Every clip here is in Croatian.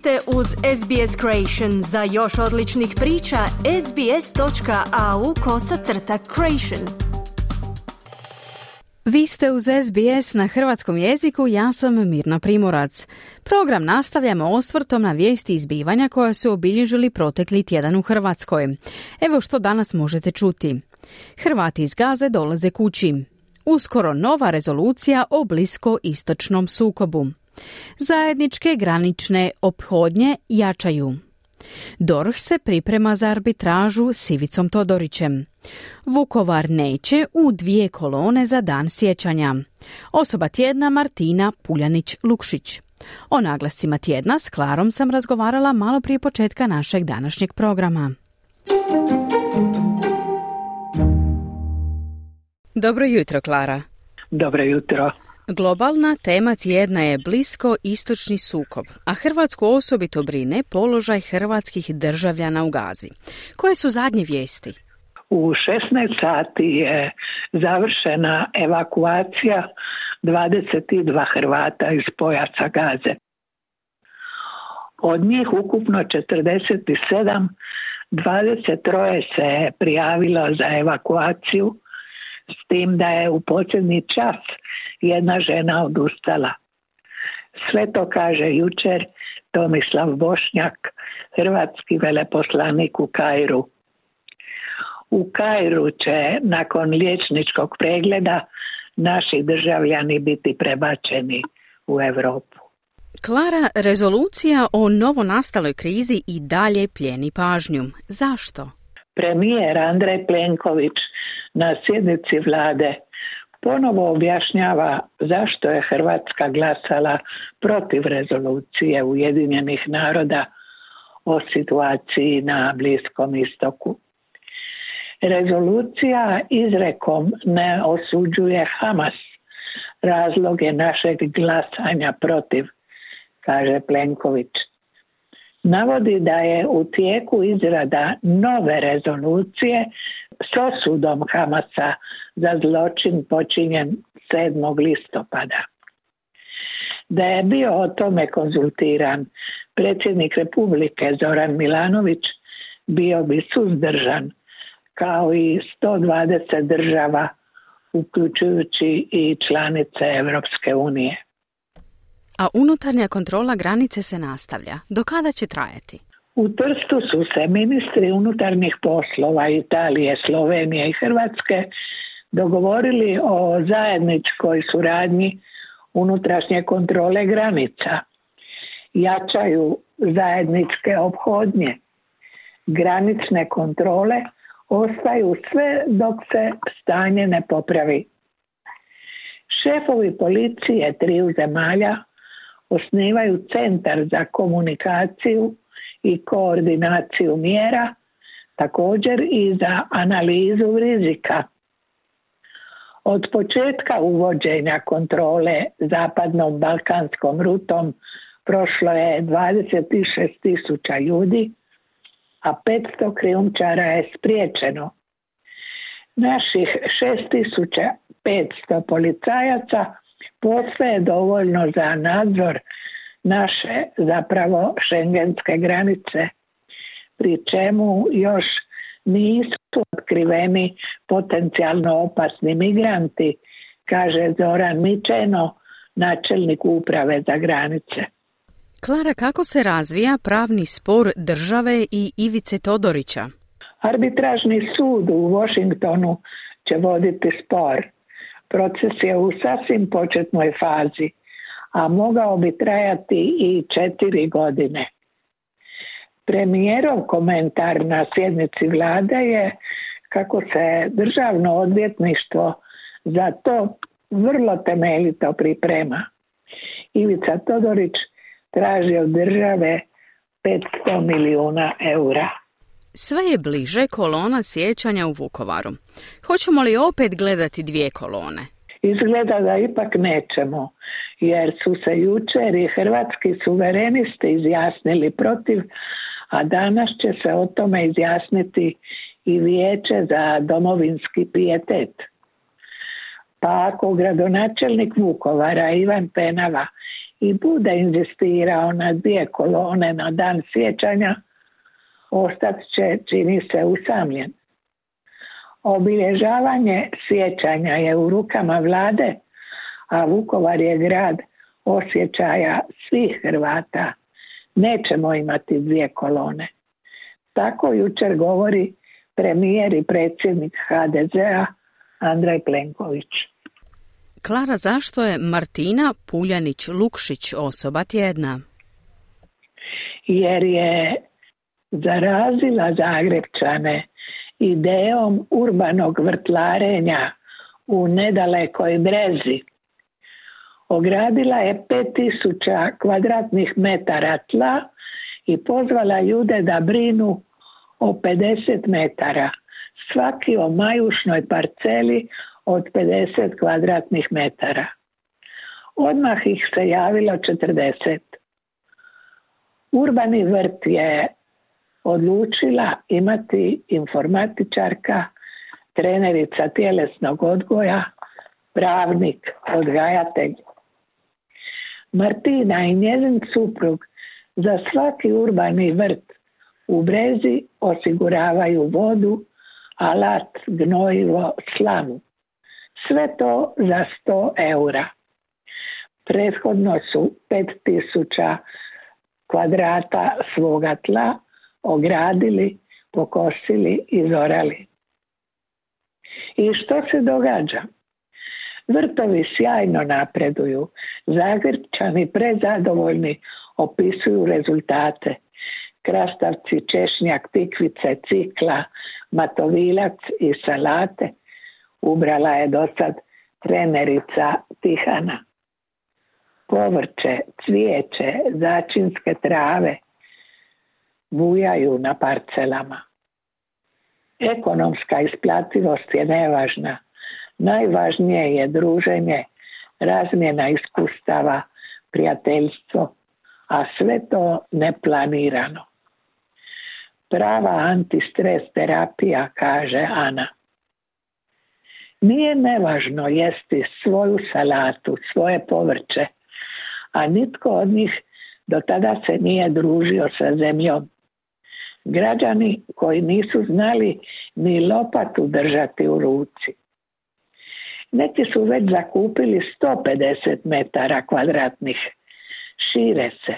ste uz SBS Creation. Za još odličnih priča, sbs.au kosacrta creation. Vi ste uz SBS na hrvatskom jeziku, ja sam Mirna Primorac. Program nastavljamo osvrtom na vijesti izbivanja koja su obilježili protekli tjedan u Hrvatskoj. Evo što danas možete čuti. Hrvati iz Gaze dolaze kući. Uskoro nova rezolucija o blisko-istočnom sukobu. Zajedničke granične ophodnje jačaju. DORH se priprema za arbitražu s Ivicom Todorićem. Vukovar neće u dvije kolone za dan sjećanja. Osoba tjedna Martina Puljanić-Lukšić. O naglascima tjedna s Klarom sam razgovarala malo prije početka našeg današnjeg programa. Dobro jutro, Klara. Dobro jutro. Globalna tema tjedna je blisko istočni sukob, a Hrvatsku osobito brine položaj hrvatskih državljana u Gazi. Koje su zadnje vijesti? U 16 sati je završena evakuacija 22 Hrvata iz pojaca Gaze. Od njih ukupno 47, 23 se prijavilo za evakuaciju, s tim da je u posljednji čas jedna žena odustala. Sve to kaže jučer Tomislav Bošnjak, hrvatski veleposlanik u Kairu. U Kairu će nakon liječničkog pregleda naši državljani biti prebačeni u Europu. Klara, rezolucija o novonastaloj krizi i dalje pljeni pažnju. Zašto? Premijer Andrej Plenković na sjednici vlade ponovo objašnjava zašto je Hrvatska glasala protiv rezolucije Ujedinjenih naroda o situaciji na Bliskom istoku. Rezolucija izrekom ne osuđuje Hamas razloge našeg glasanja protiv, kaže Plenković. Navodi da je u tijeku izrada nove rezolucije s osudom Hamasa za zločin počinjen 7. listopada. Da je bio o tome konzultiran predsjednik Republike Zoran Milanović bio bi suzdržan kao i 120 država uključujući i članice Europske unije. A unutarnja kontrola granice se nastavlja. Do kada će trajati? U Trstu su se ministri unutarnjih poslova Italije, Slovenije i Hrvatske dogovorili o zajedničkoj suradnji unutrašnje kontrole granica. Jačaju zajedničke obhodnje. Granične kontrole ostaju sve dok se stanje ne popravi. Šefovi policije triju zemalja osnivaju centar za komunikaciju i koordinaciju mjera, također i za analizu rizika. Od početka uvođenja kontrole zapadnom balkanskom rutom prošlo je 26 tisuća ljudi, a 500 krijumčara je spriječeno. Naših 6500 policajaca postoje dovoljno za nadzor naše zapravo šengenske granice, pri čemu još nisu otkriveni potencijalno opasni migranti, kaže Zoran Mičeno, načelnik uprave za granice. Klara, kako se razvija pravni spor države i Ivice Todorića? Arbitražni sud u Washingtonu će voditi spor. Proces je u sasvim početnoj fazi a mogao bi trajati i četiri godine. Premijerov komentar na sjednici vlade je kako se državno odvjetništvo za to vrlo temeljito priprema. Ivica Todorić traži od države 500 milijuna eura. Sve je bliže kolona sjećanja u Vukovaru. Hoćemo li opet gledati dvije kolone? Izgleda da ipak nećemo, jer su se jučer i hrvatski suverenisti izjasnili protiv, a danas će se o tome izjasniti i vijeće za domovinski pijetet. Pa ako gradonačelnik Vukovara Ivan Penava i bude inzistirao na dvije kolone na dan sjećanja, ostat će, čini se, usamljen. Obilježavanje sjećanja je u rukama vlade, a Vukovar je grad osjećaja svih Hrvata. Nećemo imati dvije kolone. Tako jučer govori premijer i predsjednik HDZ-a Andrej Plenković. Klara, zašto je Martina Puljanić-Lukšić osoba tjedna? Jer je zarazila Zagrebčane idejom urbanog vrtlarenja u nedalekoj brezi. Ogradila je 5000 kvadratnih metara tla i pozvala ljude da brinu o 50 metara, svaki o majušnoj parceli od 50 kvadratnih metara. Odmah ih se javilo 40. Urbani vrt je odlučila imati informatičarka, trenerica tjelesnog odgoja, pravnik, odgajatelj. Martina i njezin suprug za svaki urbani vrt u brezi osiguravaju vodu, alat, gnojivo, slamu. Sve to za 100 eura. Prethodno su 5000 kvadrata svoga tla ogradili, pokosili i zorali. I što se događa? Vrtovi sjajno napreduju, Zagrebčani prezadovoljni opisuju rezultate. Krastavci, češnjak, tikvice, cikla, matovilac i salate ubrala je do sad trenerica Tihana. Povrće, cvijeće, začinske trave bujaju na parcelama. Ekonomska isplativost je nevažna. Najvažnije je druženje, razmjena iskustava, prijateljstvo, a sve to neplanirano. Prava antistres terapija, kaže Ana. Nije nevažno jesti svoju salatu, svoje povrće, a nitko od njih do tada se nije družio sa zemljom. Građani koji nisu znali ni lopatu držati u ruci. Neki su već zakupili 150 metara kvadratnih. Šire se,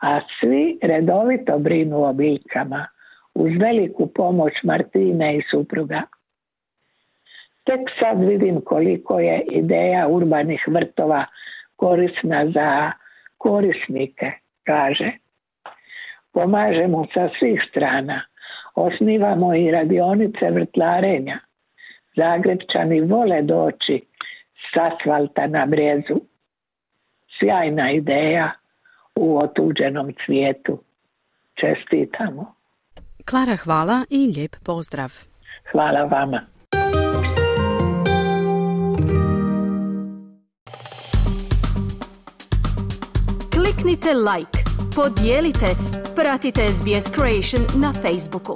a svi redovito brinu o biljkama uz veliku pomoć Martine i supruga. Tek sad vidim koliko je ideja urbanih vrtova korisna za korisnike, kaže. Pomažemo sa svih strana. Osnivamo i radionice vrtlarenja. Zagrebčani vole doći s asfalta na brezu. Sjajna ideja u otuđenom cvijetu. Čestitamo. Klara, hvala i lijep pozdrav. Hvala vama. Kliknite like, podijelite, pratite SBS Creation na Facebooku.